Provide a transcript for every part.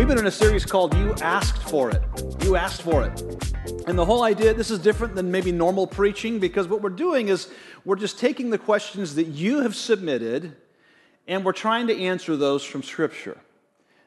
We've been in a series called You Asked For It. You Asked For It. And the whole idea, this is different than maybe normal preaching because what we're doing is we're just taking the questions that you have submitted and we're trying to answer those from Scripture.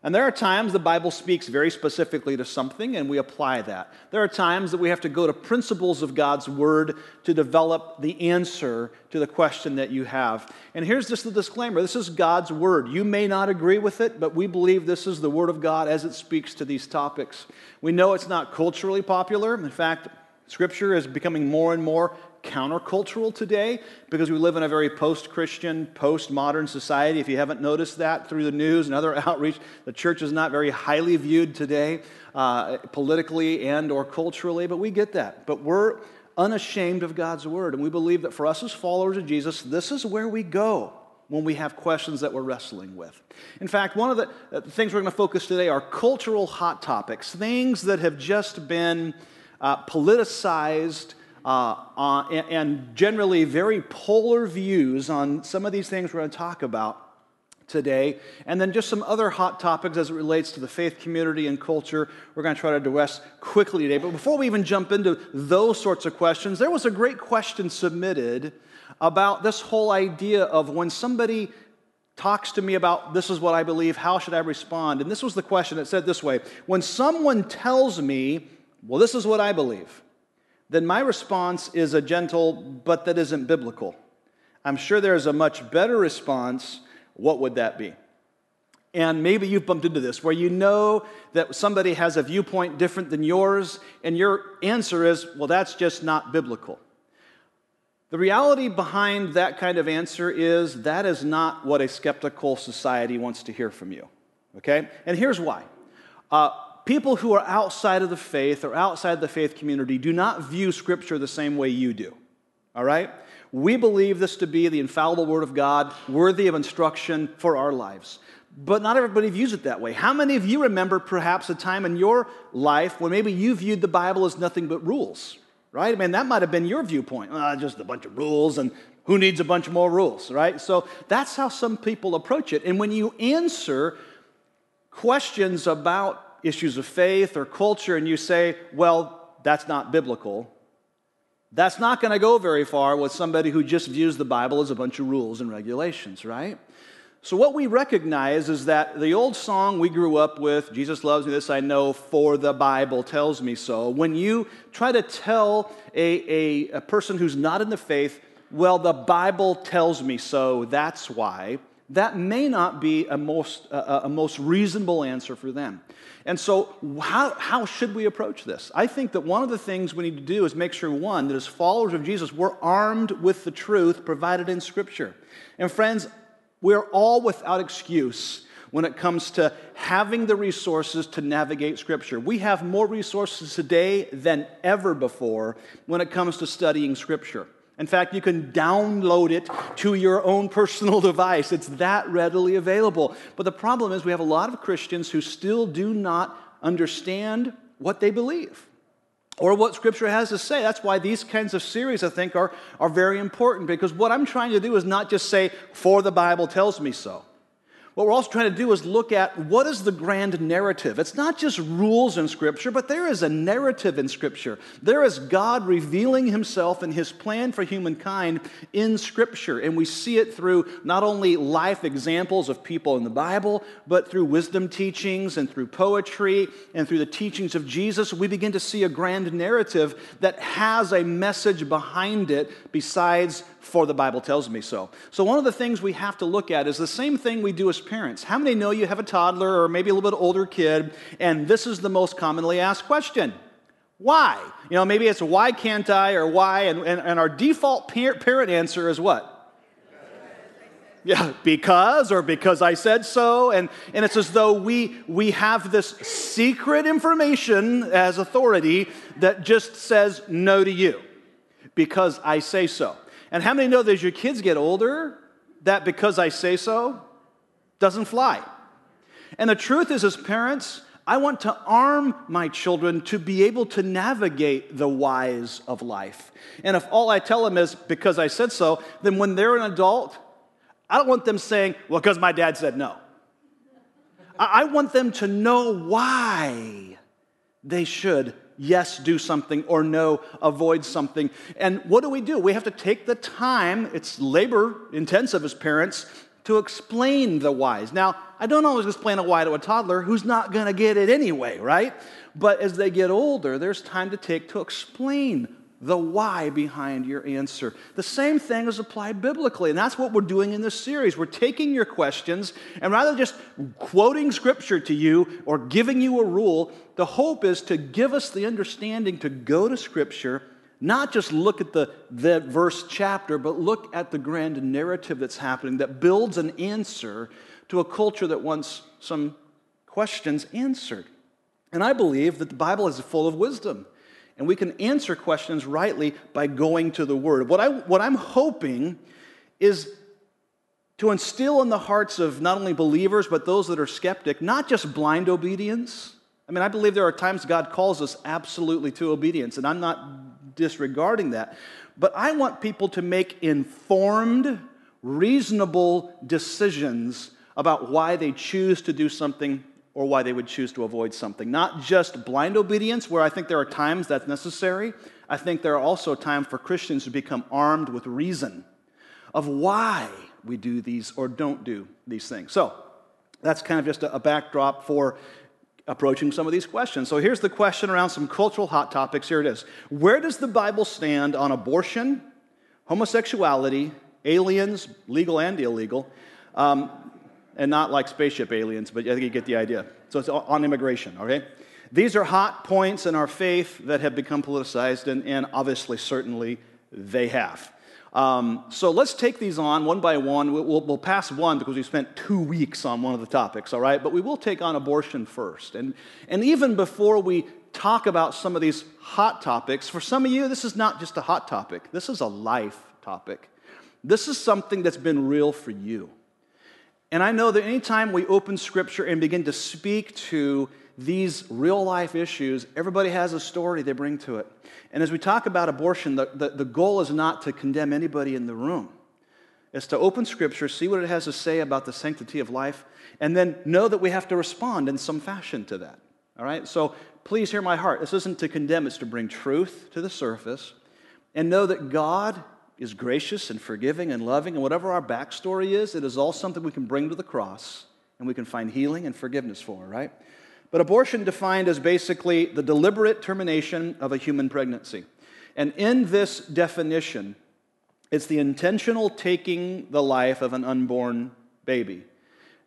And there are times the Bible speaks very specifically to something and we apply that. There are times that we have to go to principles of God's Word to develop the answer to the question that you have. And here's just the disclaimer this is God's Word. You may not agree with it, but we believe this is the Word of God as it speaks to these topics. We know it's not culturally popular. In fact, Scripture is becoming more and more countercultural today because we live in a very post Christian, post modern society. If you haven't noticed that through the news and other outreach, the church is not very highly viewed today, uh, politically and or culturally, but we get that. But we're unashamed of God's word, and we believe that for us as followers of Jesus, this is where we go when we have questions that we're wrestling with. In fact, one of the uh, things we're going to focus today are cultural hot topics, things that have just been uh, politicized uh, uh, and, generally very polar views on some of these things we're going to talk about today, and then just some other hot topics as it relates to the faith community and culture we're going to try to address quickly today. But before we even jump into those sorts of questions, there was a great question submitted about this whole idea of when somebody talks to me about this is what I believe, how should I respond? And this was the question. It said this way When someone tells me, well, this is what I believe, then my response is a gentle, but that isn't biblical. I'm sure there's a much better response. What would that be? And maybe you've bumped into this where you know that somebody has a viewpoint different than yours, and your answer is, well, that's just not biblical. The reality behind that kind of answer is that is not what a skeptical society wants to hear from you. Okay? And here's why. Uh, people who are outside of the faith or outside the faith community do not view Scripture the same way you do. All right? We believe this to be the infallible Word of God, worthy of instruction for our lives. But not everybody views it that way. How many of you remember perhaps a time in your life when maybe you viewed the Bible as nothing but rules? Right? I mean, that might have been your viewpoint. Oh, just a bunch of rules, and who needs a bunch more rules, right? So that's how some people approach it. And when you answer questions about issues of faith or culture and you say, well, that's not biblical, that's not going to go very far with somebody who just views the Bible as a bunch of rules and regulations, right? So, what we recognize is that the old song we grew up with, Jesus loves me, this I know, for the Bible tells me so, when you try to tell a, a, a person who's not in the faith, well, the Bible tells me so, that's why, that may not be a most, a, a most reasonable answer for them. And so, how, how should we approach this? I think that one of the things we need to do is make sure, one, that as followers of Jesus, we're armed with the truth provided in Scripture. And, friends, we're all without excuse when it comes to having the resources to navigate Scripture. We have more resources today than ever before when it comes to studying Scripture. In fact, you can download it to your own personal device. It's that readily available. But the problem is, we have a lot of Christians who still do not understand what they believe or what Scripture has to say. That's why these kinds of series, I think, are, are very important because what I'm trying to do is not just say, for the Bible tells me so. What we're also trying to do is look at what is the grand narrative. It's not just rules in Scripture, but there is a narrative in Scripture. There is God revealing Himself and His plan for humankind in Scripture. And we see it through not only life examples of people in the Bible, but through wisdom teachings and through poetry and through the teachings of Jesus. We begin to see a grand narrative that has a message behind it besides for the Bible tells me so. So, one of the things we have to look at is the same thing we do as parents. How many know you have a toddler or maybe a little bit older kid, and this is the most commonly asked question? Why? You know, maybe it's why can't I or why, and, and, and our default parent answer is what? Yeah, because or because I said so. And, and it's as though we, we have this secret information as authority that just says no to you because I say so. And how many know that as your kids get older, that because I say so doesn't fly? And the truth is, as parents, I want to arm my children to be able to navigate the whys of life. And if all I tell them is because I said so, then when they're an adult, I don't want them saying, well, because my dad said no. I want them to know why they should, yes, do something or no, avoid something. And what do we do? We have to take the time, it's labor intensive as parents, to explain the whys. Now, I don't always explain a why to a toddler who's not going to get it anyway, right? But as they get older, there's time to take to explain the why behind your answer. The same thing is applied biblically, and that's what we're doing in this series. We're taking your questions, and rather than just quoting scripture to you or giving you a rule, the hope is to give us the understanding to go to scripture, not just look at the, the verse chapter, but look at the grand narrative that's happening that builds an answer to a culture that wants some questions answered. And I believe that the Bible is full of wisdom. And we can answer questions rightly by going to the Word. What, I, what I'm hoping is to instill in the hearts of not only believers, but those that are skeptic, not just blind obedience. I mean, I believe there are times God calls us absolutely to obedience, and I'm not disregarding that. But I want people to make informed, reasonable decisions about why they choose to do something or why they would choose to avoid something. Not just blind obedience, where I think there are times that's necessary. I think there are also times for Christians to become armed with reason of why we do these or don't do these things. So that's kind of just a, backdrop for approaching some of these questions. So here's the question around some cultural hot topics. Here it is Where does the Bible stand on abortion, homosexuality, aliens, legal and illegal? Um, and not like spaceship aliens, but I think you get the idea. So it's on immigration, okay? These are hot points in our faith that have become politicized, and, and obviously, certainly, they have. Um, so let's take these on one by one. We'll, we'll, pass one because we spent two weeks on one of the topics, all right? But we will take on abortion first. And, and even before we talk about some of these hot topics, for some of you, this is not just a hot topic, this is a life topic. This is something that's been real for you. And I know that anytime we open scripture and begin to speak to these real life issues, everybody has a story they bring to it. And as we talk about abortion, the, the, the, goal is not to condemn anybody in the room. It's to open scripture, see what it has to say about the sanctity of life, and then know that we have to respond in some fashion to that. All right? So please hear my heart. This isn't to condemn, it's to bring truth to the surface. And know that God is gracious and forgiving and loving, and whatever our backstory is, it is all something we can bring to the cross and we can find healing and forgiveness for, right? But abortion defined as basically the deliberate termination of a human pregnancy. And in this definition, it's the intentional taking the life of an unborn baby.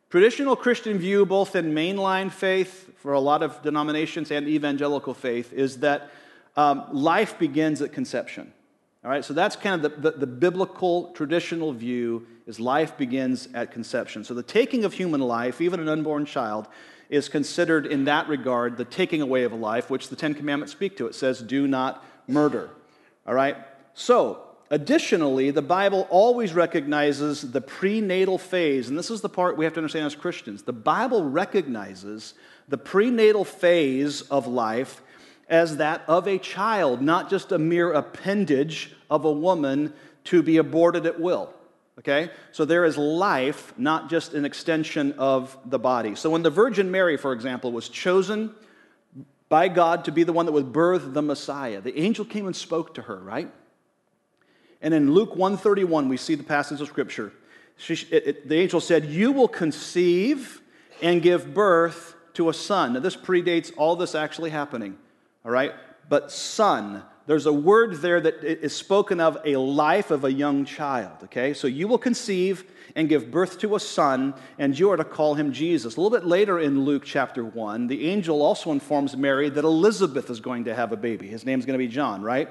Traditional Christian view, both in mainline faith for a lot of denominations and evangelical faith, is that um, life begins at conception. All right, so that's kind of the, the, the, biblical traditional view is life begins at conception. So the taking of human life, even an unborn child, is considered in that regard the taking away of a life, which the Ten Commandments speak to. It says, do not murder. All right? So, additionally, the Bible always recognizes the prenatal phase, and this is the part we have to understand as Christians. The Bible recognizes the prenatal phase of life as that of a child, not just a mere appendage of a woman to be aborted at will. Okay? So there is life, not just an extension of the body. So when the Virgin Mary, for example, was chosen by God to be the one that would birth the Messiah, the angel came and spoke to her, right? And in Luke 131, we see the passage of Scripture. She, it, it, the angel said, You will conceive and give birth to a son. Now, this predates all this actually happening, all right? But son, there's a word there that is spoken of a life of a young child, okay? So you will conceive and give birth to a son, and you are to call him Jesus. A little bit later in Luke chapter 1, the angel also informs Mary that Elizabeth is going to have a baby. His name's going to be John, right?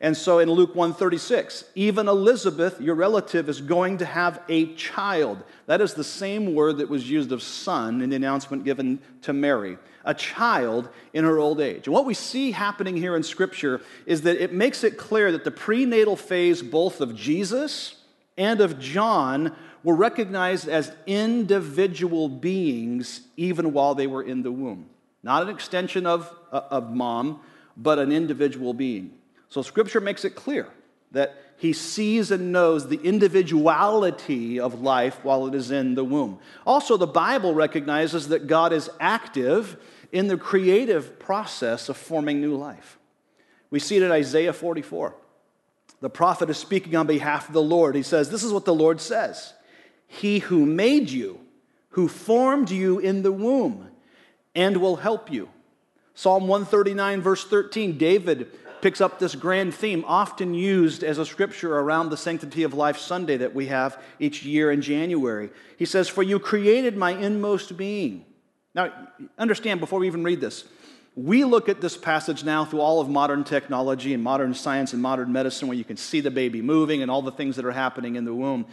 And so in Luke 136, even Elizabeth, your relative, is going to have a child. That is the same word that was used of son in the announcement given to Mary a child in her old age. And what we see happening here in Scripture is that it makes it clear that the prenatal phase, both of Jesus and of John, were recognized as individual beings even while they were in the womb. Not an extension of, uh, of mom, but an individual being. So Scripture makes it clear that he sees and knows the individuality of life while it is in the womb. Also, the Bible recognizes that God is active in the creative process of forming new life. We see it in Isaiah 44. The prophet is speaking on behalf of the Lord. He says, This is what the Lord says He who made you, who formed you in the womb, and will help you. Psalm 139, verse 13, David picks up this grand theme, often used as a scripture around the Sanctity of Life Sunday that we have each year in January. He says, For you created my inmost being. Now, understand before we even read this, we look at this passage now through all of modern technology and modern science and modern medicine where you can see the baby moving and all the things that are happening in the womb.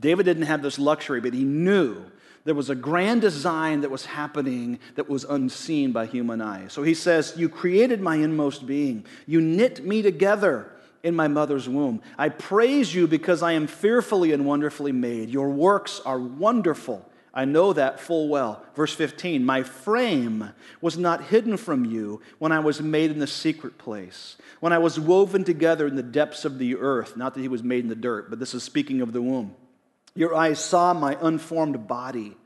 David didn't have this luxury, but he knew there was a grand design that was happening that was unseen by human eyes. So he says, You created my inmost being, you knit me together in my mother's womb. I praise you because I am fearfully and wonderfully made. Your works are wonderful. I know that full well. Verse 15 My frame was not hidden from you when I was made in the secret place, when I was woven together in the depths of the earth. Not that he was made in the dirt, but this is speaking of the womb. Your eyes saw my unformed body.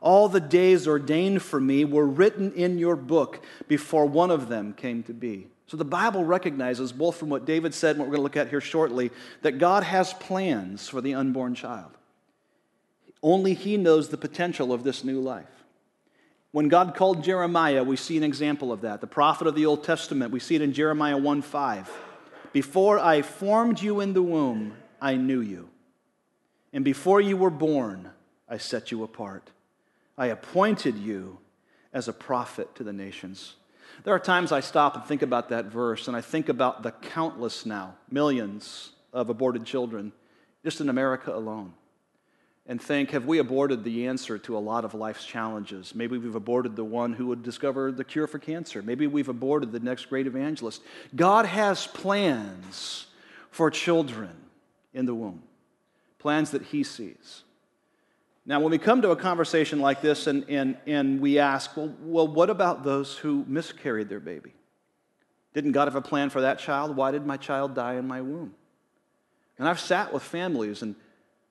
All the days ordained for me were written in your book before one of them came to be. So the Bible recognizes, both from what David said and what we're going to look at here shortly, that God has plans for the unborn child. Only He knows the potential of this new life. When God called Jeremiah, we see an example of that. The prophet of the Old Testament, we see it in Jeremiah 1 5. Before I formed you in the womb, I knew you. And before you were born, I set you apart. I appointed you as a prophet to the nations. There are times I stop and think about that verse, and I think about the countless now, millions of aborted children just in America alone and think, have we aborted the answer to a lot of life's challenges? Maybe we've aborted the one who would discover the cure for cancer. Maybe we've aborted the next great evangelist. God has plans for children in the womb, plans that He sees. Now, when we come to a conversation like this and, and, and we ask, well, well, what about those who miscarried their baby? Didn't God have a plan for that child? Why did my child die in my womb? And I've sat with families and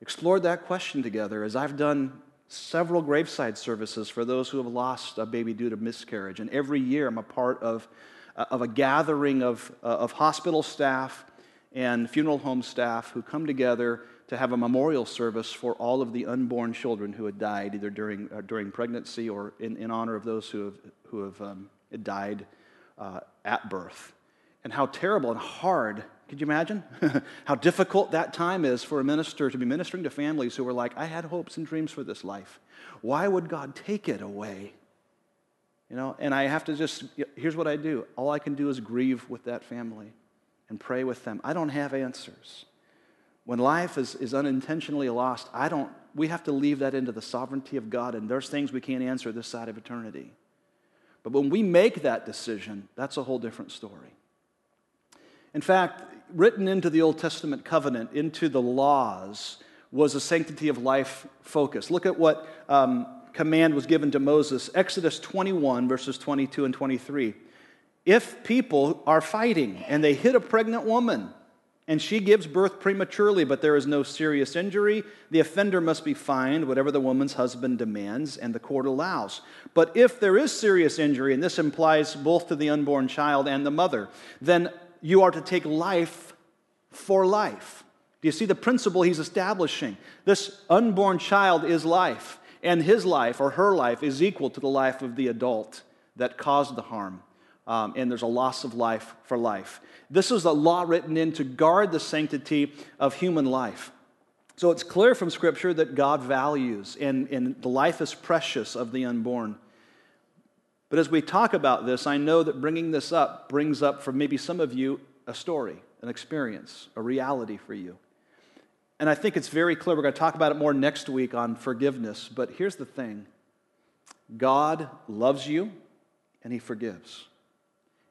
explored that question together as I've done several graveside services for those who have lost a baby due to miscarriage. And every year I'm a part of, uh, of a gathering of, uh, of hospital staff and funeral home staff who come together to have a memorial service for all of the unborn children who had died either during, uh, during pregnancy or in, in honor of those who have, who have um, died uh, at birth. And how terrible and hard could you imagine how difficult that time is for a minister to be ministering to families who are like, I had hopes and dreams for this life. Why would God take it away? You know, and I have to just, here's what I do. All I can do is grieve with that family and pray with them. I don't have answers. When life is, is unintentionally lost, I don't, we have to leave that into the sovereignty of God, and there's things we can't answer this side of eternity. But when we make that decision, that's a whole different story. In fact, written into the Old Testament covenant, into the laws, was a sanctity of life focus. Look at what um, command was given to Moses Exodus 21, verses 22 and 23. If people are fighting and they hit a pregnant woman, and she gives birth prematurely, but there is no serious injury, the offender must be fined whatever the woman's husband demands and the court allows. But if there is serious injury, and this implies both to the unborn child and the mother, then you are to take life for life. Do you see the principle he's establishing? This unborn child is life, and his life or her life is equal to the life of the adult that caused the harm. Um, and there's a loss of life for life. This is a law written in to guard the sanctity of human life. So it's clear from Scripture that God values, and, and the life is precious of the unborn. But as we talk about this, I know that bringing this up brings up for maybe some of you a story, an experience, a reality for you. And I think it's very clear. We're going to talk about it more next week on forgiveness. But here's the thing God loves you and He forgives.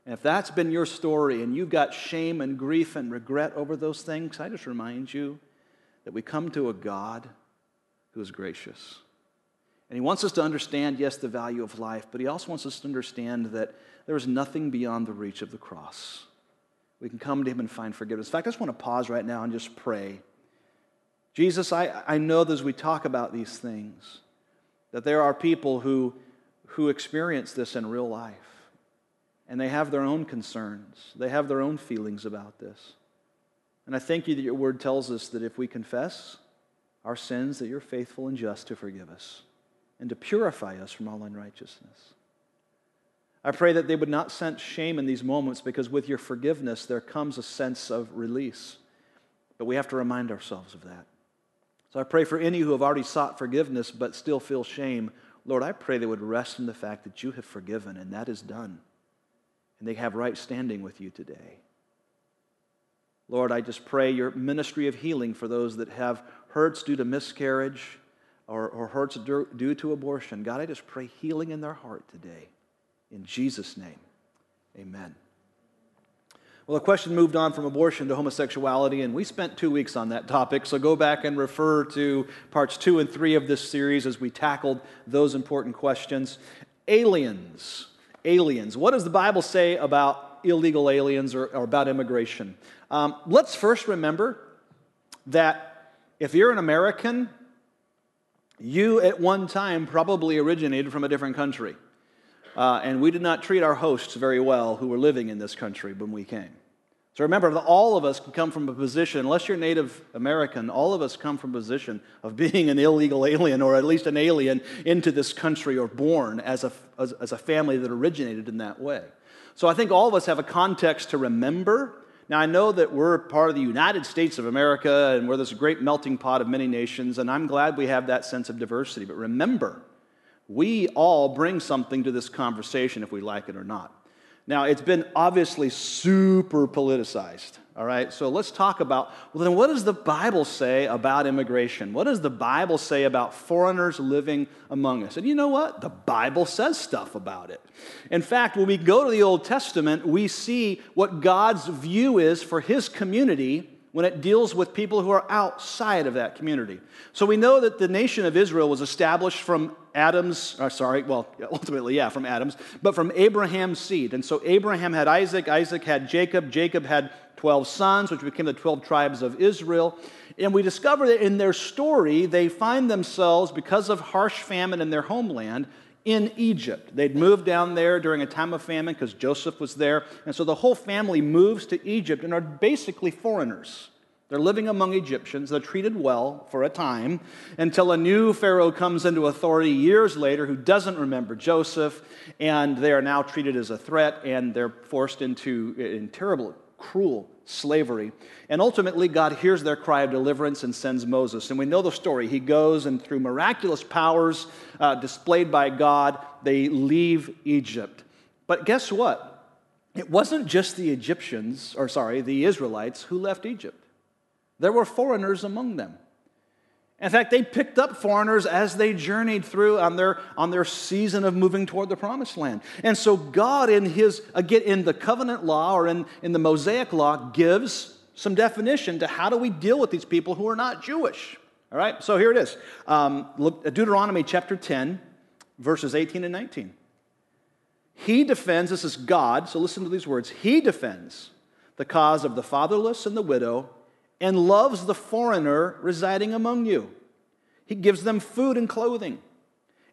And if that's been your story and you've got shame and grief and regret over those things, I just remind you that we come to a God who is gracious. And he wants us to understand, yes, the value of life, but he also wants us to understand that there is nothing beyond the reach of the cross. we can come to Him and find forgiveness. In fact, I just want to pause right now and just pray. Jesus, I, I know that as we talk about these things, that there are people who, who experience this in real life. And they have their own concerns, they have their own feelings about this. And I thank you that your word tells us that if we confess our sins, that you're faithful and just to forgive us and to purify us from all unrighteousness. I pray that they would not sense shame in these moments because with your forgiveness there comes a sense of release. But we have to remind ourselves of that. So I pray for any who have already sought forgiveness but still feel shame. Lord, I pray they would rest in the fact that you have forgiven and that is done. And they have right standing with you today. Lord, I just pray your ministry of healing for those that have hurts due to miscarriage or, or hurts due to abortion. God, I just pray healing in their heart today. In Jesus' name, amen. Well, the question moved on from abortion to homosexuality, and we spent two weeks on that topic. So go back and refer to parts two and three of this series as we tackled those important questions. Aliens. Aliens. What does the Bible say about illegal aliens or, or about immigration? Um, let's first remember that if you're an American, you at one time probably originated from a different country. Uh, and we did not treat our hosts very well who were living in this country when we came. So remember that all of us can come from a position, unless you're Native American, all of us come from a position of being an illegal alien or at least an alien into this country or born as a, as, as a family that originated in that way. So I think all of us have a context to remember. Now, I know that we're part of the United States of America and we're this great melting pot of many nations, and I'm glad we have that sense of diversity. But remember, we all bring something to this conversation if we like it or not. Now, it's been obviously super politicized, all right? So let's talk about well, then what does the Bible say about immigration? What does the Bible say about foreigners living among us? And you know what? The Bible says stuff about it. In fact, when we go to the Old Testament, we see what God's view is for his community when it deals with people who are outside of that community. So we know that the nation of Israel was established from Adam's, or uh, sorry, well, ultimately, yeah, from Adam's, but from Abraham's seed. And so Abraham had Isaac, Isaac had Jacob, Jacob had 12 sons, which became the 12 tribes of Israel. And we discover that in their story, they find themselves, because of harsh famine in their homeland, in Egypt. They'd moved down there during a time of famine because Joseph was there. And so the whole family moves to Egypt and are basically foreigners. They're living among Egyptians. They're treated well for a time until a new Pharaoh comes into authority years later who doesn't remember Joseph, and they are now treated as a threat and they're forced into in terrible, cruel slavery. And ultimately, God hears their cry of deliverance and sends Moses. And we know the story. He goes, and through miraculous powers uh, displayed by God, they leave Egypt. But guess what? It wasn't just the Egyptians, or sorry, the Israelites who left Egypt, there were foreigners among them. In fact, they picked up foreigners as they journeyed through on their, on their season of moving toward the promised land. And so, God, in his, again, in the covenant law or in, in the Mosaic law, gives some definition to how do we deal with these people who are not Jewish. All right, so here it is um, Deuteronomy chapter 10, verses 18 and 19. He defends, this is God, so listen to these words. He defends the cause of the fatherless and the widow and loves the foreigner residing among you. He gives them food and clothing.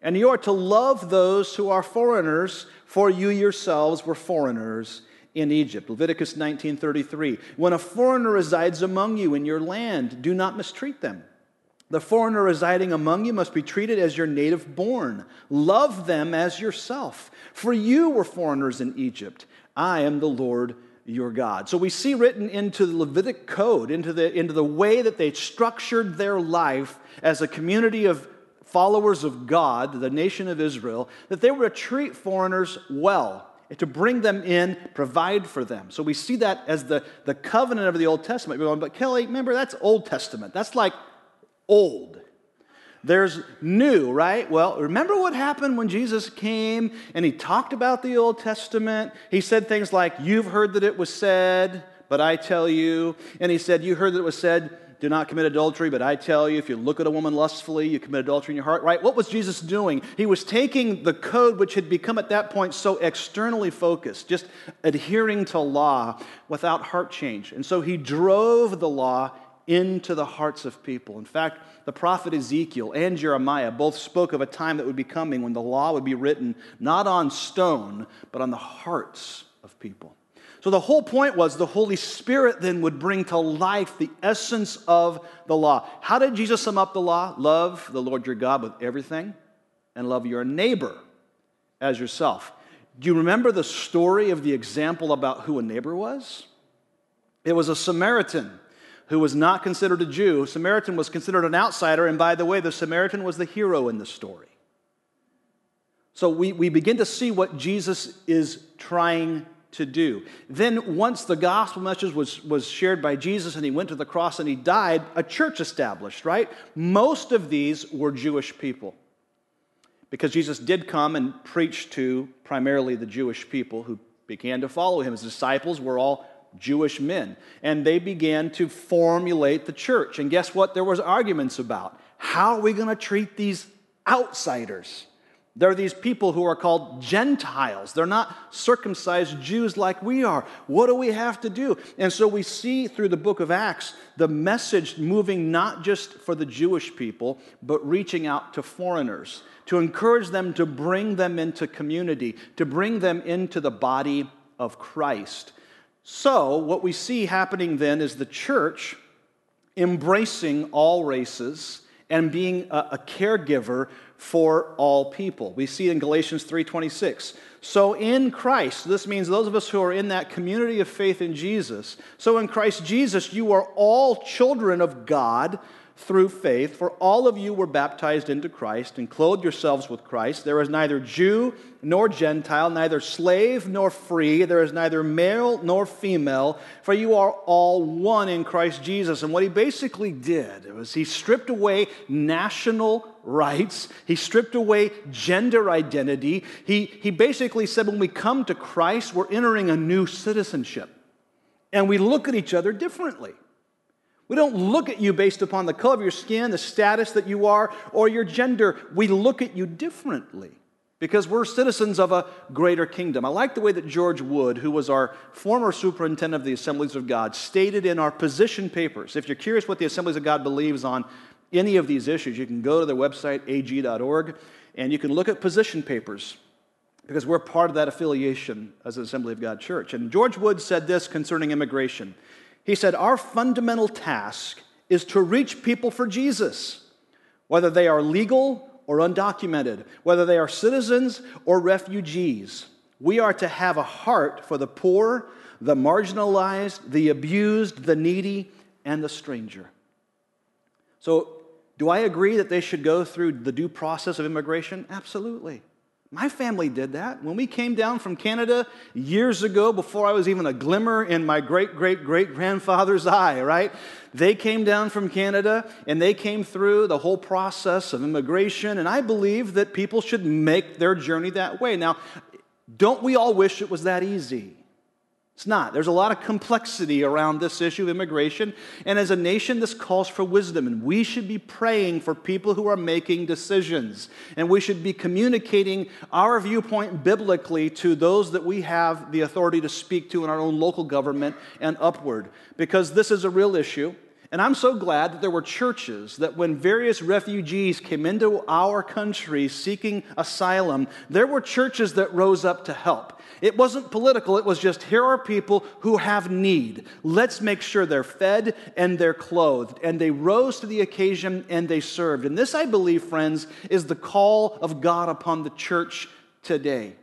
And you are to love those who are foreigners, for you yourselves were foreigners in Egypt. Leviticus 19:33. When a foreigner resides among you in your land, do not mistreat them. The foreigner residing among you must be treated as your native born. Love them as yourself, for you were foreigners in Egypt. I am the Lord your God. So we see written into the Levitic code, into the, into the way that they structured their life as a community of followers of God, the nation of Israel, that they were to treat foreigners well, to bring them in, provide for them. So we see that as the, the covenant of the Old Testament. But Kelly, remember, that's Old Testament. That's like old. There's new, right? Well, remember what happened when Jesus came and he talked about the Old Testament? He said things like, You've heard that it was said, but I tell you. And he said, You heard that it was said, do not commit adultery, but I tell you, if you look at a woman lustfully, you commit adultery in your heart, right? What was Jesus doing? He was taking the code, which had become at that point so externally focused, just adhering to law without heart change. And so he drove the law into the hearts of people. In fact, the prophet Ezekiel and Jeremiah both spoke of a time that would be coming when the law would be written not on stone, but on the hearts of people. So the whole point was the Holy Spirit then would bring to life the essence of the law. How did Jesus sum up the law? Love the Lord your God with everything and love your neighbor as yourself. Do you remember the story of the example about who a neighbor was? It was a Samaritan who was not considered a Jew. Samaritan was considered an outsider, and by the way, the Samaritan was the hero in the story. So we, we begin to see what Jesus is trying to do. Then, once the gospel message was, was shared by Jesus and he went to the cross and he died, a church established, right? Most of these were Jewish people. Because Jesus did come and preach to primarily the Jewish people who began to follow him. His disciples were all Jewish men. And they began to formulate the church. And guess what? There was arguments about. How are we going to treat these outsiders? There are these people who are called Gentiles. They're not circumcised Jews like we are. What do we have to do? And so we see through the book of Acts the message moving not just for the Jewish people, but reaching out to foreigners, to encourage them to bring them into community, to bring them into the body of Christ. So, what we see happening then is the church embracing all races and being a, caregiver for all people. We see in Galatians 3:26. So in Christ, this means those of us who are in that community of faith in Jesus, so in Christ Jesus you are all children of God through faith, for all of you were baptized into Christ and clothed yourselves with Christ. There is neither Jew nor Gentile, neither slave nor free, there is neither male nor female, for you are all one in Christ Jesus. And what he basically did was he stripped away national rights, he stripped away gender identity. He, he basically said when we come to Christ, we're entering a new citizenship. And we look at each other differently. We don't look at you based upon the color of your skin, the status that you are, or your gender. We look at you differently because we're citizens of a greater kingdom. I like the way that George Wood, who was our former superintendent of the Assemblies of God, stated in our position papers. If you're curious what the Assemblies of God believes on any of these issues, you can go to their website, ag.org, and you can look at position papers because we're part of that affiliation as an Assembly of God church. And George Wood said this concerning immigration. He said, Our fundamental task is to reach people for Jesus, whether they are legal or undocumented, whether they are citizens or refugees. We are to have a heart for the poor, the marginalized, the abused, the needy, and the stranger. So, do I agree that they should go through the due process of immigration? Absolutely. My family did that. When we came down from Canada years ago, before I was even a glimmer in my great great great grandfather's eye, right? They came down from Canada and they came through the whole process of immigration, and I believe that people should make their journey that way. Now, don't we all wish it was that easy? It's not. There's a lot of complexity around this issue of immigration. And as a nation, this calls for wisdom. And we should be praying for people who are making decisions. And we should be communicating our viewpoint biblically to those that we have the authority to speak to in our own local government and upward. Because this is a real issue. And I'm so glad that there were churches that when various refugees came into our country seeking asylum, there were churches that rose up to help. It wasn't political, it was just here are people who have need. Let's make sure they're fed and they're clothed. And they rose to the occasion and they served. And this, I believe, friends, is the call of God upon the church today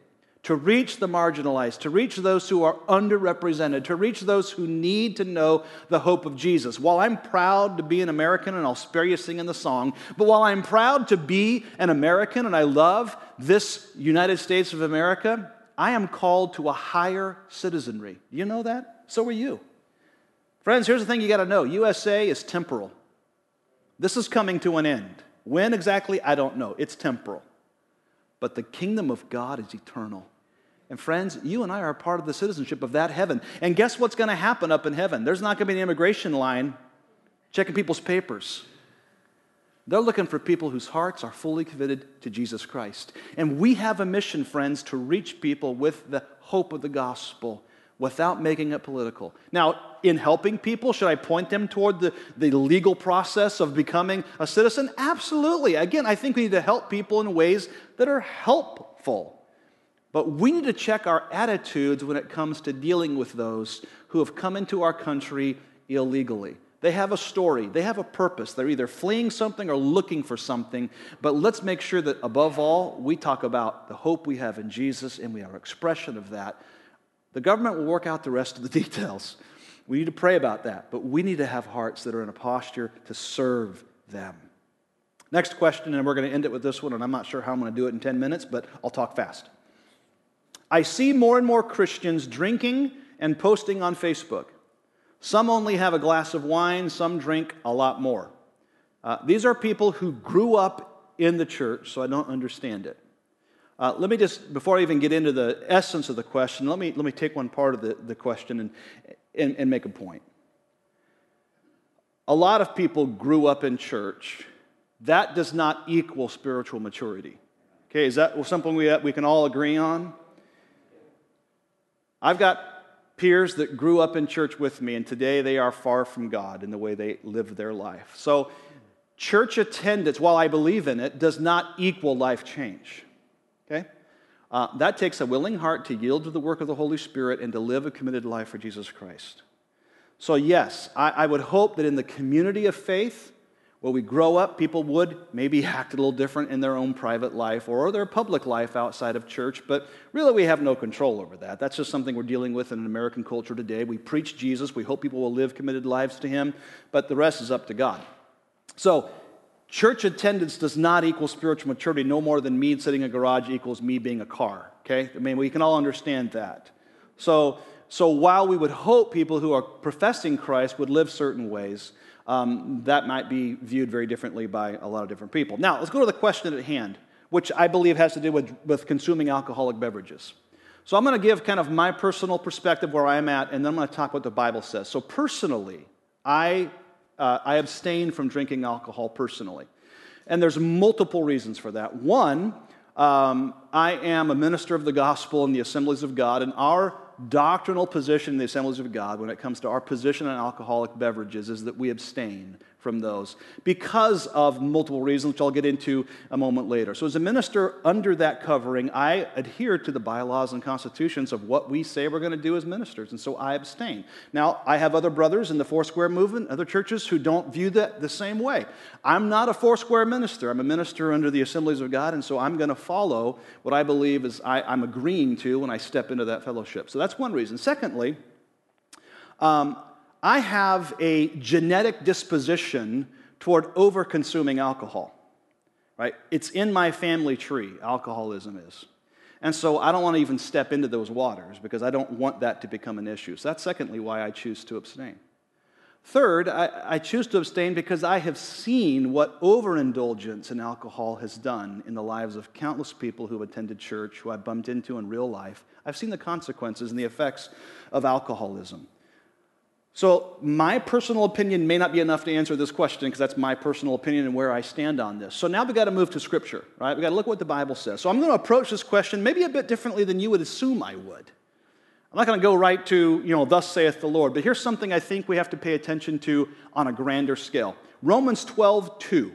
to reach the marginalized, to reach those who are underrepresented, to reach those who need to know the hope of Jesus. While I'm proud to be an American, and I'll spare you singing the song, but while I'm proud to be an American and I love this United States of America, I am called to a higher citizenry. You know that? So are you. Friends, here's the thing you got to know USA is temporal. This is coming to an end. When exactly, I don't know. It's temporal. But the kingdom of God is eternal. And friends, you and I are part of the citizenship of that heaven. And guess what's going to happen up in heaven? There's not going to be an immigration line. checking people's papers. They're looking for people whose hearts are fully committed to Jesus Christ. And we have a mission, friends, to reach people with the hope of the gospel without making it political. Now, in helping people, should I point them toward the, the legal process of becoming a citizen? Absolutely. Again, I think we need to help people in ways that are helpful. But we need to check our attitudes when it comes to dealing with those who have come into our country illegally. They have a story, they have a purpose. They're either fleeing something or looking for something. But let's make sure that above all, we talk about the hope we have in Jesus and we are expression of that. The government will work out the rest of the details. We need to pray about that, but we need to have hearts that are in a posture to serve them. Next question, and we're going to end it with this one, and I'm not sure how I'm going to do it in 10 minutes, but I'll talk fast. I see more and more Christians drinking and posting on Facebook. Some only have a glass of wine, some drink a lot more. Uh, these are people who grew up in the church, so I don't understand it. Uh, let me just, before I even get into the essence of the question, let me, let me take one part of the, the question and, and, and make a point. A lot of people grew up in church. That does not equal spiritual maturity. Okay, is that something we, we can all agree on? I've got peers that grew up in church with me, and today they are far from God in the way they live their life. So, church attendance, while I believe in it, does not equal life change. Okay? Uh, that takes a willing heart to yield to the work of the Holy Spirit and to live a committed life for Jesus Christ. So, yes, I, I would hope that in the community of faith, where we grow up, people would maybe act a little different in their own private life or their public life outside of church, but really we have no control over that. That's just something we're dealing with in American culture today. We preach Jesus, we hope people will live committed lives to Him, but the rest is up to God. So, church attendance does not equal spiritual maturity no more than me sitting in a garage equals me being a car, okay? I mean, we can all understand that. So, so while we would hope people who are professing Christ would live certain ways, um, that might be viewed very differently by a lot of different people. Now, let's go to the question at hand, which I believe has to do with, with consuming alcoholic beverages. So I'm going to give kind of my personal perspective where I'm at, and then I'm going to talk what the Bible says. So, personally, I, uh, I abstain from drinking alcohol personally. And there's multiple reasons for that. One, um, I am a minister of the gospel in the assemblies of God, and our doctrinal position in the assemblies of God when it comes to our position on alcoholic beverages is that we abstain from those because of multiple reasons, which I'll get into a moment later. So, as a minister under that covering, I adhere to the bylaws and constitutions of what we say we're going to do as ministers, and so I abstain. Now, I have other brothers in the Foursquare movement, other churches who don't view that the same way. I'm not a Foursquare minister, I'm a minister under the assemblies of God, and so I'm going to follow what I believe is I, am agreeing to when I step into that fellowship. So, that's one reason. Secondly, um, I have a genetic disposition toward over consuming alcohol. Right? It's in my family tree, alcoholism is. And so I don't want to even step into those waters because I don't want that to become an issue. So that's secondly why I choose to abstain. Third, I, I, choose to abstain because I have seen what overindulgence in alcohol has done in the lives of countless people who have attended church, who I bumped into in real life. I've seen the consequences and the effects of alcoholism. So, my personal opinion may not be enough to answer this question because that's my personal opinion and where I stand on this. So, now we've got to move to Scripture, right? We've got to look at what the Bible says. So, I'm going to approach this question maybe a bit differently than you would assume I would. I'm not going to go right to, you know, thus saith the Lord, but here's something I think we have to pay attention to on a grander scale Romans 12, 2.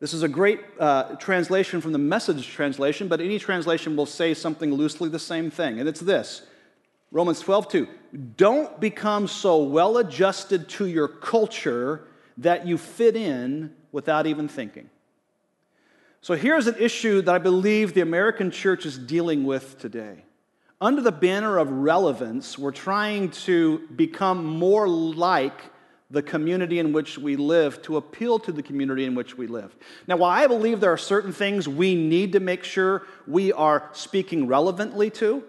This is a great uh, translation from the message translation, but any translation will say something loosely the same thing, and it's this Romans 12, 2. Don't become so well adjusted to your culture that you fit in without even thinking. So here's an issue that I believe the American church is dealing with today. Under the banner of relevance, we're trying to become more like the community in which we live to appeal to the community in which we live. Now, while I believe there are certain things we need to make sure we are speaking relevantly to,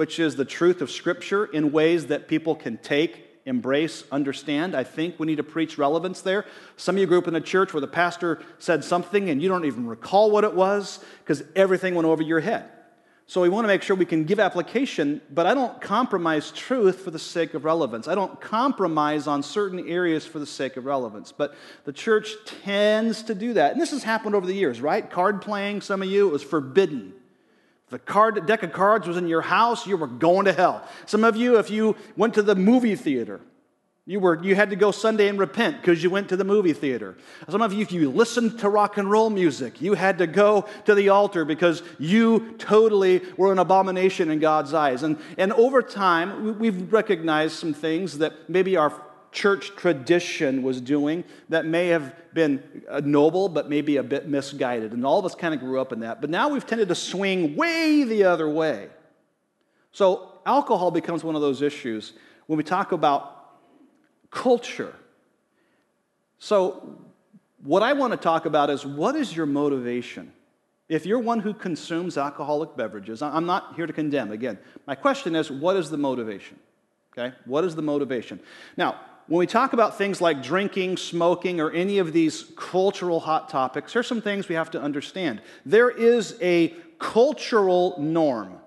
which is the truth of Scripture in ways that people can take, embrace, understand. I think we need to preach relevance there. Some of you grew up in a church where the pastor said something and you don't even recall what it was because everything went over your head. So we want to make sure we can give application, but I don't compromise truth for the sake of relevance. I don't compromise on certain areas for the sake of relevance. But the church tends to do that. And this has happened over the years, right? Card playing, some of you, it was forbidden. The card, deck of cards was in your house, you were going to hell. Some of you, if you went to the movie theater, you, were, you had to go Sunday and repent because you went to the movie theater. Some of you, if you listened to rock and roll music, you had to go to the altar because you totally were an abomination in God's eyes. And, and over time, we've recognized some things that maybe our church tradition was doing that may have been noble, but maybe a bit misguided. And all of us kind of grew up in that. But now we've tended to swing way the other way. So alcohol becomes one of those issues when we talk about culture. So, what I want to talk about is what is your motivation? If you're one who consumes alcoholic beverages, I'm not here to condemn. Again, my question is what is the motivation? Okay? What is the motivation? Now, when we talk about things like drinking, smoking, or any of these cultural hot topics, here's some things we have to understand. There is a cultural norm.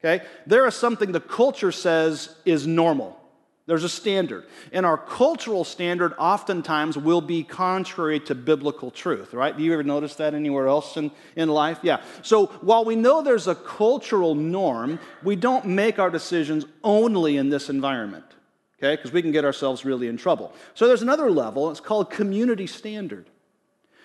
Okay? There is something the culture says is normal. There's a standard. And our cultural standard oftentimes will be contrary to biblical truth, right? Do you ever notice that anywhere else in, in life? Yeah. So while we know there's a cultural norm, we don't make our decisions only in this environment, okay? Because we can get ourselves really in trouble. So there's another level, it's called community standard.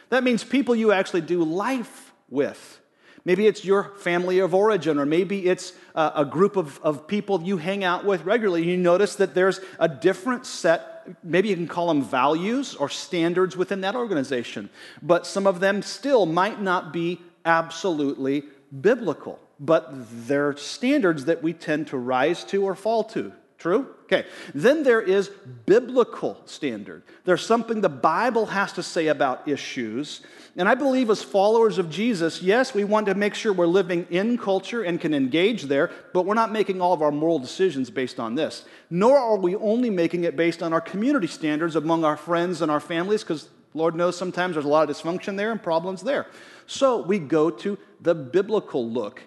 That means people you actually do life with. Maybe it's your family of origin, or maybe it's a, group of, of people you hang out with regularly. You notice that there's a different set, maybe you can call them values or standards within that organization, but some of them still might not be absolutely biblical, but they're standards that we tend to rise to or fall to. True? Okay. Then there is biblical standard. There's something the Bible has to say about issues. And I believe as followers of Jesus, yes, we want to make sure we're living in culture and can engage there, but we're not making all of our moral decisions based on this. Nor are we only making it based on our community standards among our friends and our families, because Lord knows sometimes there's a lot of dysfunction there and problems there. So we go to the biblical look.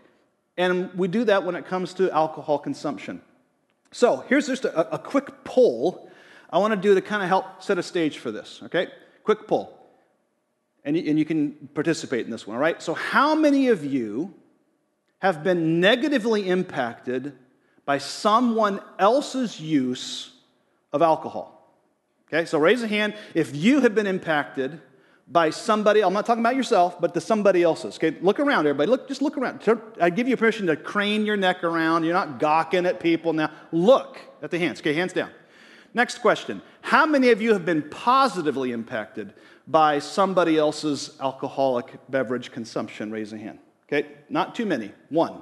And we do that when it comes to alcohol consumption. So here's just a, a quick poll I want to do to kind of help set a stage for this, okay? Quick poll. And you, and you can participate in this one, all right? So, how many of you have been negatively impacted by someone else's use of alcohol? Okay, so raise a hand if you have been impacted by somebody, I'm not talking about yourself, but to somebody else's. Okay, look around, everybody. Look, just look around. I give you permission to crane your neck around. You're not gawking at people now. Look at the hands. Okay, hands down. Next question. How many of you have been positively impacted by somebody else's alcoholic beverage consumption? Raise a hand. Okay, not too many. One.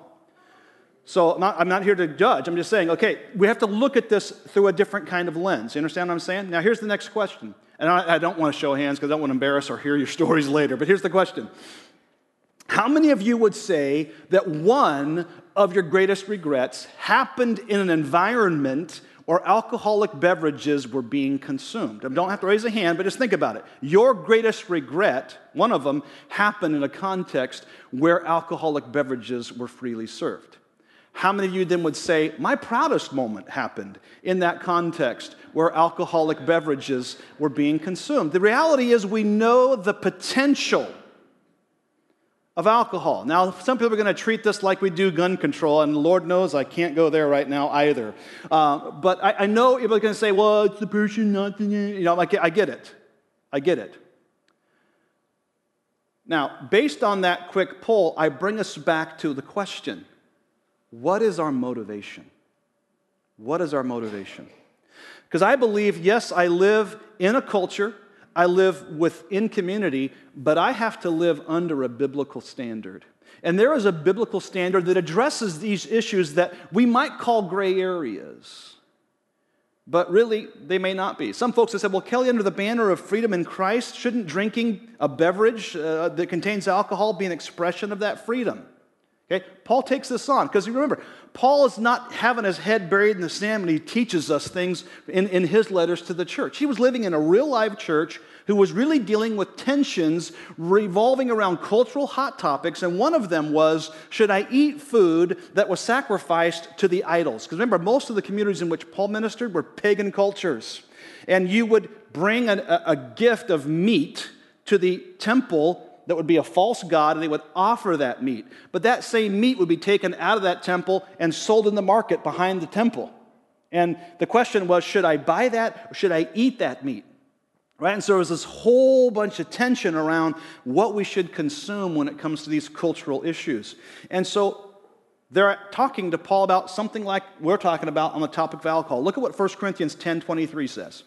So I'm not, I'm not, here to judge. I'm just saying, okay, we have to look at this through a different kind of lens. You understand what I'm saying? Now, here's the next question. And I, I don't want to show hands because I don't want to embarrass or hear your stories later. But here's the question How many of you would say that one of your greatest regrets happened in an environment or alcoholic beverages were being consumed? I don't have to raise a hand, but just think about it. Your greatest regret, one of them, happened in a context where alcoholic beverages were freely served. How many of you then would say, My proudest moment happened in that context where alcoholic beverages were being consumed? The reality is, we know the potential of alcohol. Now, some people are going to treat this like we do gun control, and Lord knows I can't go there right now either. Uh, but I, I, know people are going to say, well, it's the person, not the. You know, like, I get it. I get it. Now, based on that quick poll, I bring us back to the question what is our motivation? What is our motivation? Because I believe, yes, I live in a culture, I live within community, but I have to live under a biblical standard. And there is a biblical standard that addresses these issues that we might call gray areas. But really, they may not be. Some folks have said, well, Kelly, under the banner of freedom in Christ, shouldn't drinking a beverage uh, that contains alcohol be an expression of that freedom? Okay? Paul takes this on because remember, Paul is not having his head buried in the sand when he teaches us things in, in his letters to the church. He was living in a real life church who was really dealing with tensions revolving around cultural hot topics, and one of them was should I eat food that was sacrificed to the idols? Because remember, most of the communities in which Paul ministered were pagan cultures. And you would bring a, a gift of meat to the temple that would be a false god, and they would offer that meat. But that same meat would be taken out of that temple and sold in the market behind the temple. And the question was should I buy that or should I eat that meat? Right? And so there was this whole bunch of tension around what we should consume when it comes to these cultural issues. And so they're talking to Paul about something like we're talking about on the topic of alcohol. Look at what 1 Corinthians 10 23 says.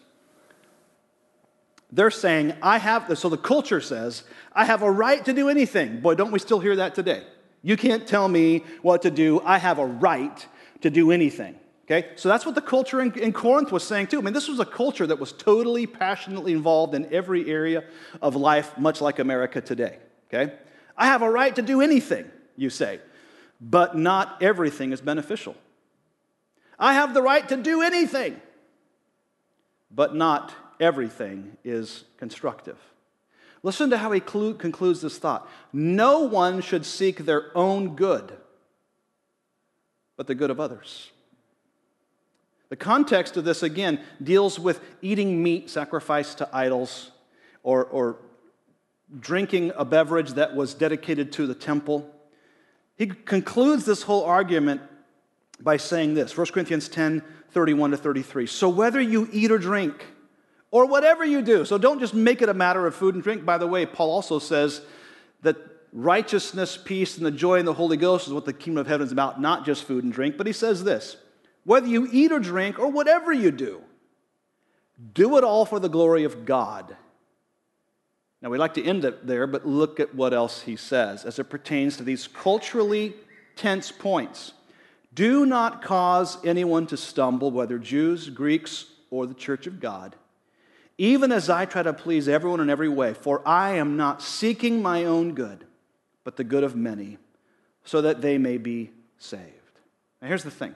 They're saying, I have, so the culture says, I have a right to do anything. Boy, don't we still hear that today? You can't tell me what to do. I have a right to do anything. Okay? So that's what the culture in, in, Corinth was saying too. I mean, this was a culture that was totally passionately involved in every area of life, much like America today. Okay? I have a right to do anything, you say, but not everything is beneficial. I have the right to do anything, but not everything is constructive. Listen to how he concludes this thought. No one should seek their own good, but the good of others. The context of this, again, deals with eating meat sacrificed to idols or, or drinking a beverage that was dedicated to the temple. He concludes this whole argument by saying this 1 Corinthians 10 31 to 33. So whether you eat or drink, or whatever you do, so don't just make it a matter of food and drink. By the way, Paul also says that righteousness, peace, and the joy in the Holy Ghost is what the kingdom of heaven is about, not just food and drink. But he says this whether you eat or drink or whatever you do, do it all for the glory of God. Now, we like to end it there, but look at what else he says as it pertains to these culturally tense points. Do not cause anyone to stumble, whether Jews, Greeks, or the church of God, even as I try to please everyone in every way, for I am not seeking my own good, but the good of many, so that they may be saved. Now, here's the thing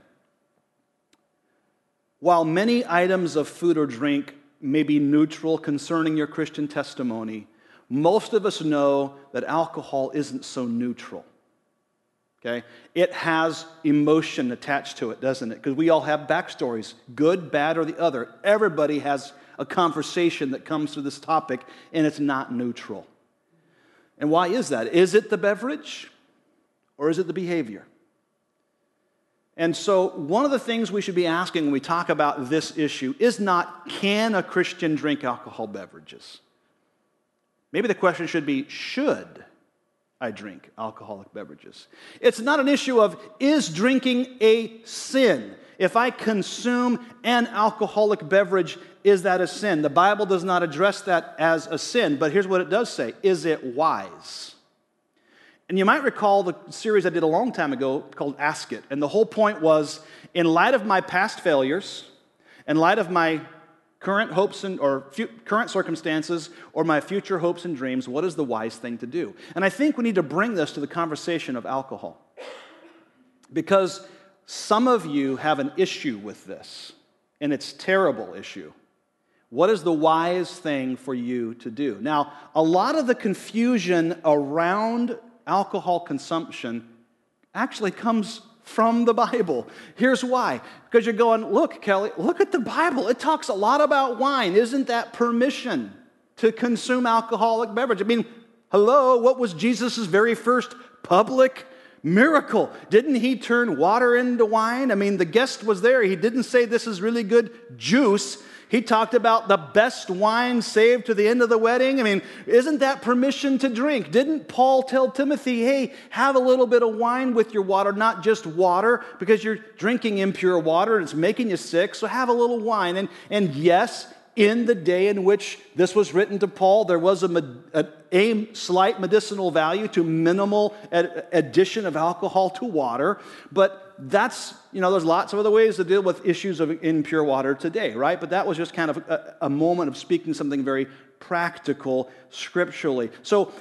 while many items of food or drink may be neutral concerning your Christian testimony, most of us know that alcohol isn't so neutral. Okay? It has emotion attached to it, doesn't it? Because we all have backstories, good, bad, or the other. Everybody has a conversation that comes to this topic, and it's not neutral. And why is that? Is it the beverage or is it the behavior? And so, one of the things we should be asking when we talk about this issue is not can a Christian drink alcohol beverages? Maybe the question should be should I drink alcoholic beverages? It's not an issue of is drinking a sin? If I consume an alcoholic beverage, is that a sin? The Bible does not address that as a sin, but here's what it does say Is it wise? And you might recall the series I did a long time ago called Ask It. And the whole point was in light of my past failures, in light of my current hopes and or current circumstances or my future hopes and dreams, what is the wise thing to do? And I think we need to bring this to the conversation of alcohol. Because some of you have an issue with this, and it's terrible issue. What is the wise thing for you to do? Now, a lot of the confusion around alcohol consumption actually comes from the Bible. Here's why. Because you're going, look, Kelly, look at the Bible. It talks a lot about wine. Isn't that permission to consume alcoholic beverage? I mean, hello, what was Jesus' very first public miracle? Didn't he turn water into wine? I mean, the guest was there. He didn't say this is really good juice. He talked about the best wine saved to the end of the wedding. I mean, isn't that permission to drink? Didn't Paul tell Timothy, hey, have a little bit of wine with your water, not just water, because you're drinking impure water and it's making you sick, so have a little wine. And, and yes, in the day in which this was written to Paul, there was a, a, a slight medicinal value to minimal ad, addition of alcohol to water, but that's, you know, there's lots of other ways to deal with issues of impure water today, right? But that was just kind of a, a moment of speaking something very practical scripturally. So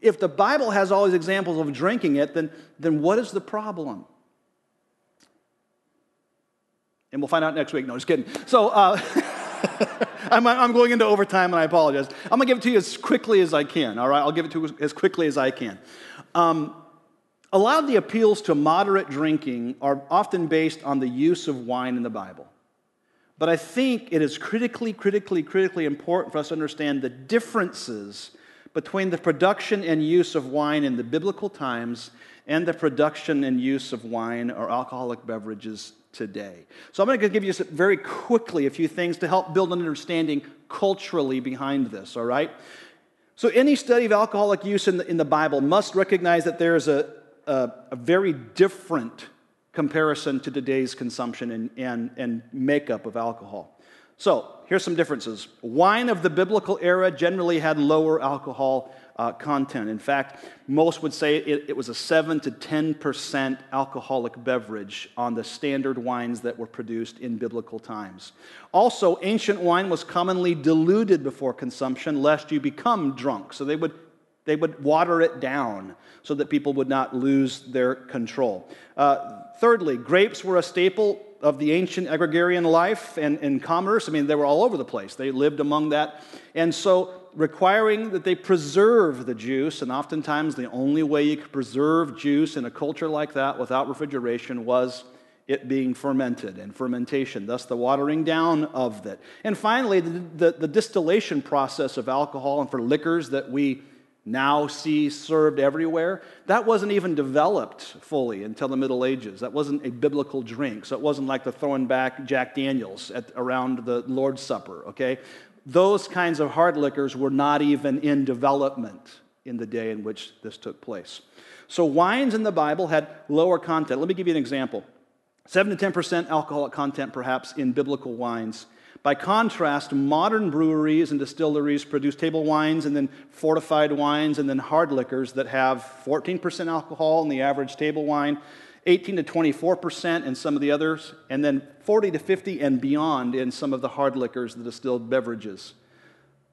if the Bible has all these examples of drinking it, then, then what is the problem? And we'll find out next week. No, just kidding. So, uh, I'm, I'm, going into overtime and I apologize. I'm going to give it to you as quickly as I can, all right? I'll give it to you as quickly as I can. Um, a lot of the appeals to moderate drinking are often based on the use of wine in the Bible. But I think it is critically, critically, critically important for us to understand the differences between the production and use of wine in the biblical times and the production and use of wine or alcoholic beverages today. So I'm going to give you very quickly a few things to help build an understanding culturally behind this, all right? So any study of alcoholic use in the, in the Bible must recognize that there is a, a, a very different comparison to today's consumption and, and, and makeup of alcohol. So here's some differences. Wine of the biblical era generally had lower alcohol uh, content. In fact, most would say it, it was a 7 to 10% alcoholic beverage on the standard wines that were produced in biblical times. Also, ancient wine was commonly diluted before consumption lest you become drunk. So they would, they would water it down so that people would not lose their control. Uh, thirdly, grapes were a staple of the ancient agrarian life and, and commerce. I mean, they were all over the place. They lived among that. And so, requiring that they preserve the juice, and oftentimes the only way you could preserve juice in a culture like that without refrigeration was it being fermented and fermentation, thus the watering down of it. And finally, the, the, the distillation process of alcohol and for liquors that we now see served everywhere, that wasn't even developed fully until the Middle Ages. That wasn't a biblical drink. So it wasn't like the throwing back Jack Daniels at, around the Lord's Supper, okay? Those kinds of hard liquors were not even in development in the day in which this took place. So wines in the Bible had lower content. Let me give you an example 7 to 10% alcoholic content, perhaps, in biblical wines. By contrast, modern breweries and distilleries produce table wines and then fortified wines and then hard liquors that have 14% alcohol in the average table wine, 18 to 24% in some of the others, and then 40 to 50 and beyond in some of the hard liquors, the distilled beverages.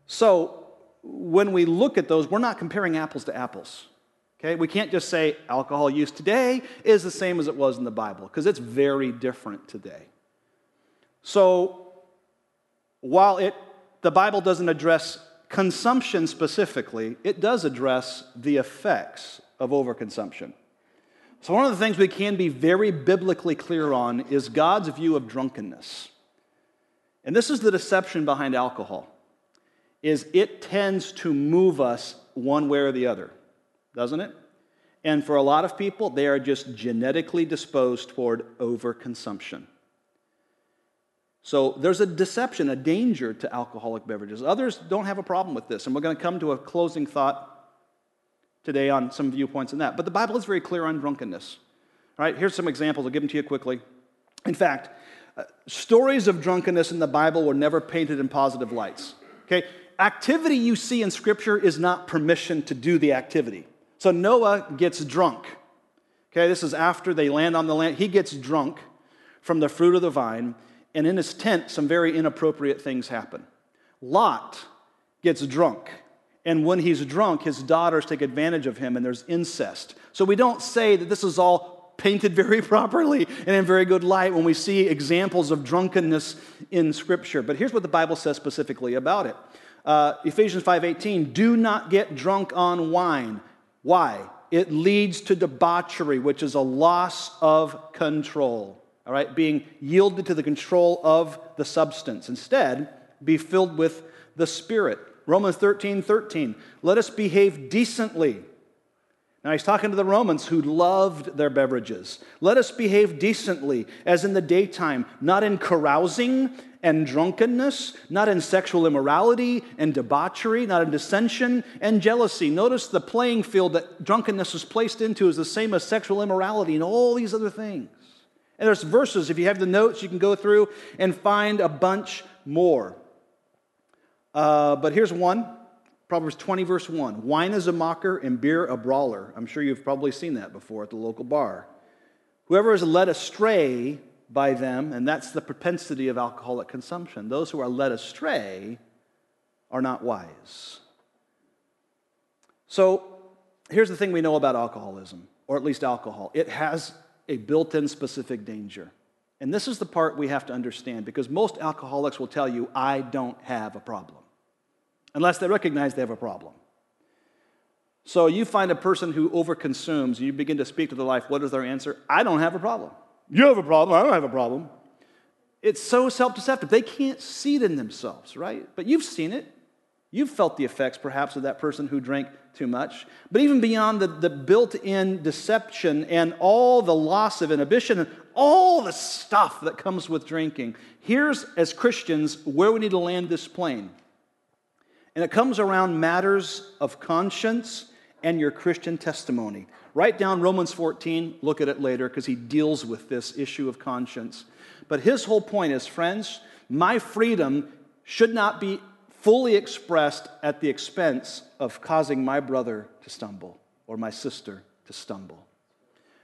So, when we look at those, we're not comparing apples to apples. Okay? We can't just say alcohol use today is the same as it was in the Bible, because it's very different today. So, while it, the Bible doesn't address consumption specifically, it does address the effects of overconsumption. So, one of the things we can be very biblically clear on is God's view of drunkenness. And this is the deception behind alcohol is it tends to move us one way or the other, doesn't it? And for a lot of people, they are just genetically disposed toward overconsumption. So there's a deception, a danger to alcoholic beverages. Others don't have a problem with this, and we're going to come to a closing thought today on some viewpoints in that. But the Bible is very clear on drunkenness. Right, here's some examples. I'll give them to you quickly. In fact, uh, stories of drunkenness in the Bible were never painted in positive lights. Okay, activity you see in Scripture is not permission to do the activity. So Noah gets drunk. Okay, this is after they land on the land. He gets drunk from the fruit of the vine and in his tent, some very inappropriate things happen. Lot gets drunk, and when he's drunk, his daughters take advantage of him, and there's incest. So we don't say that this is all painted very properly and in very good light when we see examples of drunkenness in Scripture. But here's what the Bible says specifically about it. Uh, Ephesians 5:18, do not get drunk on wine. Why? It leads to debauchery, which is a loss of control all right, being yielded to the control of the substance. Instead, be filled with the Spirit. Romans 13 13. Let us behave decently. Now, he's talking to the Romans who loved their beverages. Let us behave decently, as in the daytime, not in carousing and drunkenness, not in sexual immorality and debauchery, not in dissension and jealousy. Notice the playing field that drunkenness is placed into is the same as sexual immorality and all these other things. And there's verses, if you have the notes, you can go through and find a bunch more. Uh, but here's one Proverbs 20, verse 1. Wine is a mocker and beer a brawler. I'm sure you've probably seen that before at the local bar. Whoever is led astray by them, and that's the propensity of alcoholic consumption, those who are led astray are not wise. So here's the thing we know about alcoholism, or at least alcohol it has a built in specific danger. And this is the part we have to understand because most alcoholics will tell you, I don't have a problem, unless they recognize they have a problem. So you find a person who overconsumes, you begin to speak to their life, what is their answer? I don't have a problem. You have a problem, I don't have a problem. It's so self deceptive. They can't see it in themselves, right? But you've seen it. You've felt the effects, perhaps, of that person who drank too much. But even beyond the, the built in deception and all the loss of inhibition and all the stuff that comes with drinking, here's, as Christians, where we need to land this plane. And it comes around matters of conscience and your Christian testimony. Write down Romans 14, look at it later because he deals with this issue of conscience. But his whole point is friends, my freedom should not be fully expressed at the expense of causing my brother to stumble or my sister to stumble.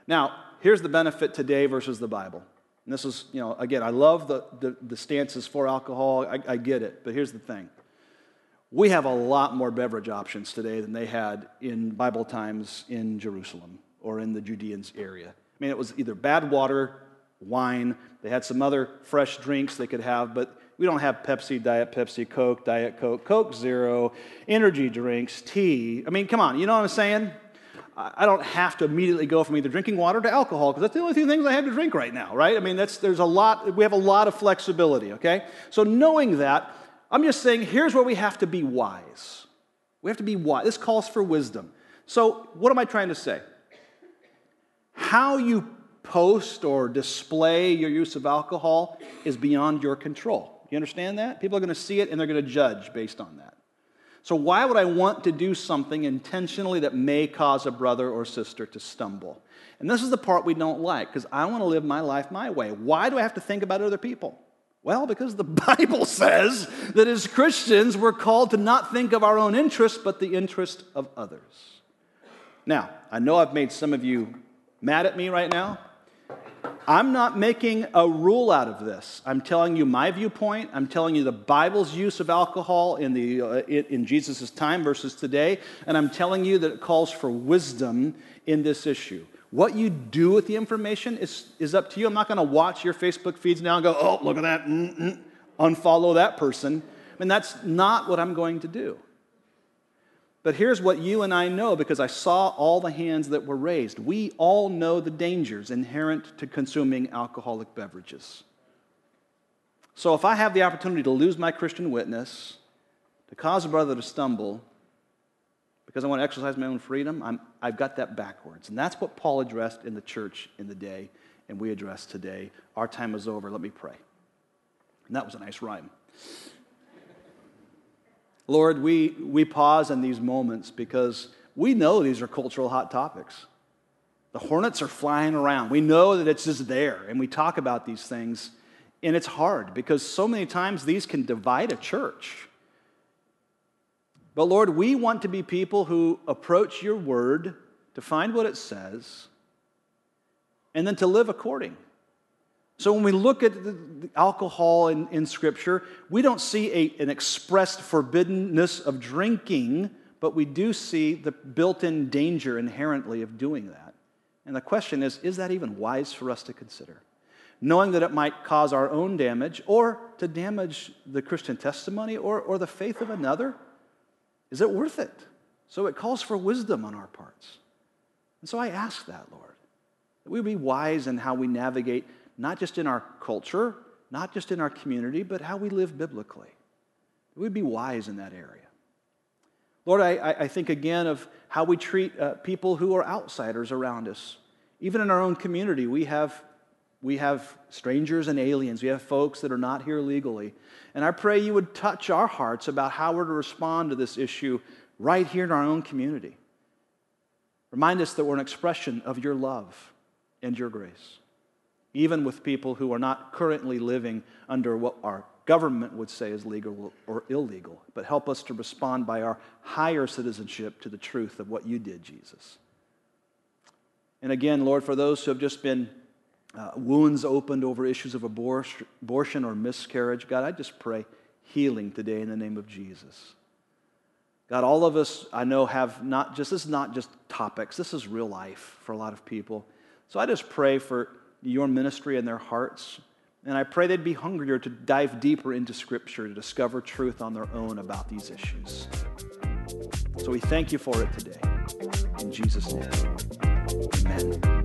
Now, here's the benefit today versus the Bible. And this is, you know, again, I love the, the, the stances for alcohol, I, I get it, but here's the thing we have a lot more beverage options today than they had in Bible times in Jerusalem or in the Judeans area. I mean, it was either bad water, wine, they had some other fresh drinks they could have, but we don't have Pepsi, Diet Pepsi, Coke, Diet Coke, Coke Zero, energy drinks, tea. I mean, come on, you know what I'm saying? I don't have to immediately go from either drinking water to alcohol because that's the only two things I have to drink right now, right? I mean, that's, there's a lot, we have a lot of flexibility, okay? So knowing that, I'm just saying, here's where we have to be wise. We have to be wise. This calls for wisdom. So, what am I trying to say? How you post or display your use of alcohol is beyond your control. You understand that? People are going to see it and they're going to judge based on that. So, why would I want to do something intentionally that may cause a brother or sister to stumble? And this is the part we don't like because I want to live my life my way. Why do I have to think about other people? Well, because the Bible says that as Christians, we're called to not think of our own interest, but the interest of others. Now, I know I've made some of you mad at me right now. I'm not making a rule out of this. I'm telling you my viewpoint. I'm telling you the Bible's use of alcohol in, the, uh, in Jesus' time versus today. And I'm telling you that it calls for wisdom in this issue. What you do with the information is, is up to you. I'm not going to watch your Facebook feeds now and go, oh, look at that, Mm-mm. unfollow that person. I mean, that's not what I'm going to do. But here's what you and I know because I saw all the hands that were raised. We all know the dangers inherent to consuming alcoholic beverages. So if I have the opportunity to lose my Christian witness, to cause a brother to stumble, because I want to exercise my own freedom, I'm, I've got that backwards. And that's what Paul addressed in the church in the day, and we address today. Our time is over. Let me pray. And that was a nice rhyme. Lord, we, we pause in these moments because we know these are cultural hot topics. The hornets are flying around. We know that it's just there, and we talk about these things, and it's hard because so many times these can divide a church. But Lord, we want to be people who approach your word to find what it says and then to live according. So when we look at the, alcohol in, in Scripture, we don't see a, an expressed forbiddenness of drinking, but we do see the built in danger inherently of doing that. And the question is is that even wise for us to consider? Knowing that it might cause our own damage or to damage the Christian testimony or, or the faith of another? Is it worth it? So it calls for wisdom on our parts. And so I ask that, Lord, that we be wise in how we navigate, not just in our culture, not just in our community, but how we live biblically. That we be wise in that area. Lord, I, I think again of how we treat uh, people who are outsiders around us. Even in our own community, we have, we have strangers and aliens. We have folks that are not here legally. And I pray you would touch our hearts about how we're to respond to this issue right here in our own community. Remind us that we're an expression of your love and your grace, even with people who are not currently living under what our government would say is legal or illegal, but help us to respond by our higher citizenship to the truth of what you did, Jesus. And again, Lord, for those who have just been uh, wounds opened over issues of abortion or miscarriage, God, I just pray healing today in the name of Jesus. God, all of us, I know, have not just, this is not just topics, this is real life for a lot of people. So I just pray for your ministry in their hearts. And I pray they'd be hungrier to dive deeper into Scripture, to discover truth on their own about these issues. So we thank you for it today. In Jesus' name, Amen.